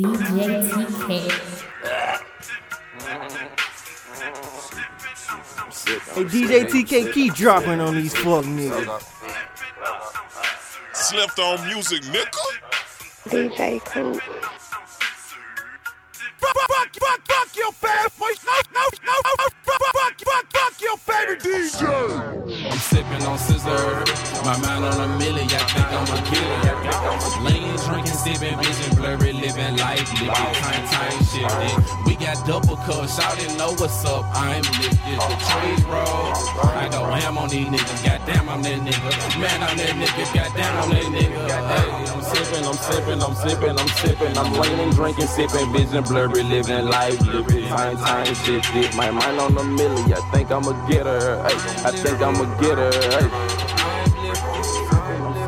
DJ TK. Hey, DJ TK, keep dropping on these fuck niggas. Slept on music, nigga. DJ Coop. Fuck, fuck, fuck, fuck your favorite. No, no, no, no, fuck, fuck, fuck, fuck your favorite DJ. I'm sipping on sizzurp. My mind on a milli, I think I'm a killer. Lean, drinking, sipping, vision, blurry, living life, living time, time shifting. We got double cups, y'all didn't know what's up. I'm lifted, the trees roll. I go ham on these niggas, goddamn, I'm that nigga. Man, I'm that nigga, goddamn, I'm that nigga. Hey, I'm sipping, I'm sipping, I'm sipping, I'm sipping. I'm leaning, drinking, sipping, vision, blurry, living life, living time, time shifted. My mind on a milli, I think I'm a getter. Hey, I think I'm a getter. Hey.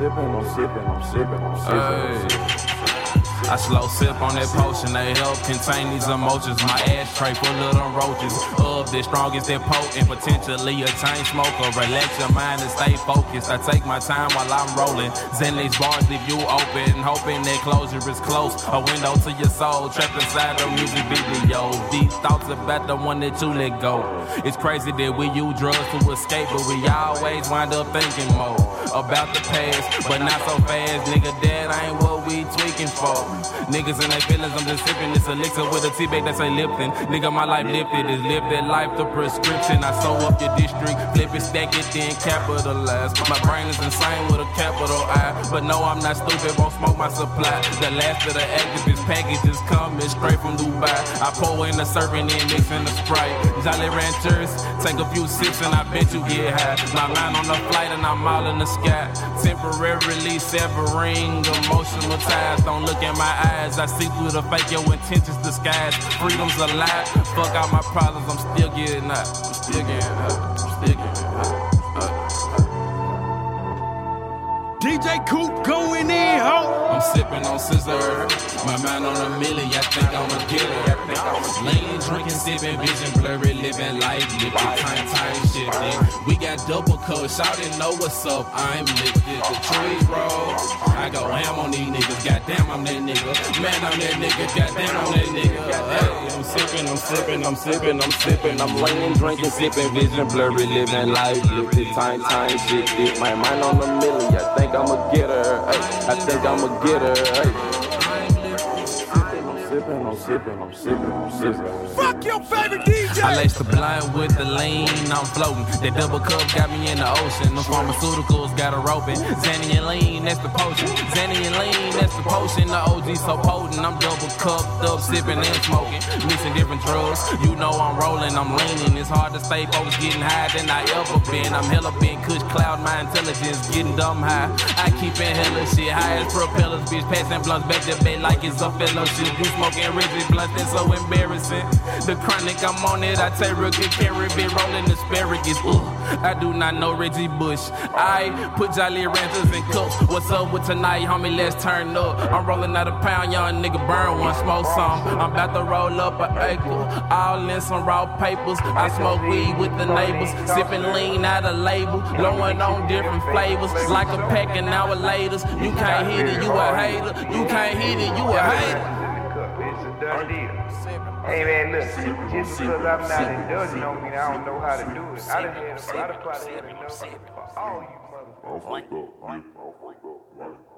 Sipping, I'm sipping, I'm sipping, I'm sipping. I slow sip on that potion, they help contain these emotions. My ashtray full of them roaches. Of the strongest that potent, potentially a chain smoker. Relax your mind and stay focused. I take my time while I'm rolling. Zen these bars leave you open, hoping that closure is close. A window to your soul, trapped inside the music video. Deep thoughts about the one that you let go. It's crazy that we use drugs to escape, but we always wind up thinking more about the past, but not so fast, nigga. That ain't what we tweaking for. Niggas in their feelings, I'm just sipping this elixir with a tea bag that say Lipton. Nigga, my life lifted is live that life, the prescription. I sew up your district, flip it, stack it, then capitalize. My brain is insane with a capital I, but no, I'm not stupid, won't smoke my supply. The last of the activist packages coming straight from Dubai. I pour in the serving and mix in the Sprite. Jolly Ranchers, take a few sips and I bet you get high. My mind on the flight and I'm all in the sky. Temporarily severing emotional ties. Don't look at my eyes. I see through the fake, your intentions disguise. Freedom's a lie. Fuck all my problems, I'm still getting up. I'm still getting up. I'm still up. Uh, uh, uh. DJ Coop going in, ho. Sipping on sizzurp. My mind on a milli, I think I'm a getter. Lean, drinking, sipping, vision blurry, living life, living time, time shifting. We got double y'all didn't know what's up. I'm lifted, the trees roll. I go ham on these niggas, goddamn, I'm that nigga. Man, I'm that nigga, goddamn, I'm that nigga. Hey, I'm sipping, I'm sipping, I'm sipping, I'm. I'm drinking, sipping, vision blurry, living life, living time, time shifted. My mind on a milli, I think I'm a getter. Hey, I think I'm a getter. Hey. I'm sipping, I'm sipping, I'm sipping, I'm sipping. Fuck your favorite DJ. I lace the blind with the lean, I'm floating. That double cup got me in the ocean. The pharmaceuticals got a roping. Xanny and lean, that's the potion. Xanny and lean, that's the potion. The OG so potent. I'm double cupped up, sipping and smoking. Mixing different drugs. You know I'm rolling, I'm leaning. It's hard to stay focused, getting higher than I ever been. I'm hella been kush cloud, my intelligence getting dumb high. I keep in hella shit, high as propellers, bitch. Passing blunts back to bed like it's a fellowship. You smoking rigid that's so embarrassing. The chronic, I'm on it. I take carry, bit rolling asparagus. Ugh, I do not know Reggie Bush. I put Jolly Ranchers in cups. What's up with tonight, homie? Let's turn up. I'm rolling out a pound, young nigga burn one, smoke some. I'm about to roll up an acre, all in some raw papers. I smoke weed with the neighbors, sipping lean out of label, blowing on different flavors. Like a pack an hour later. You can't hit it, you a hater. You can't hit it, you a hater. A done deal. Hey man, look, just because I'm not indulging don't mean I don't know how to do it. I done had, I done probably had enough for all you motherfuckers.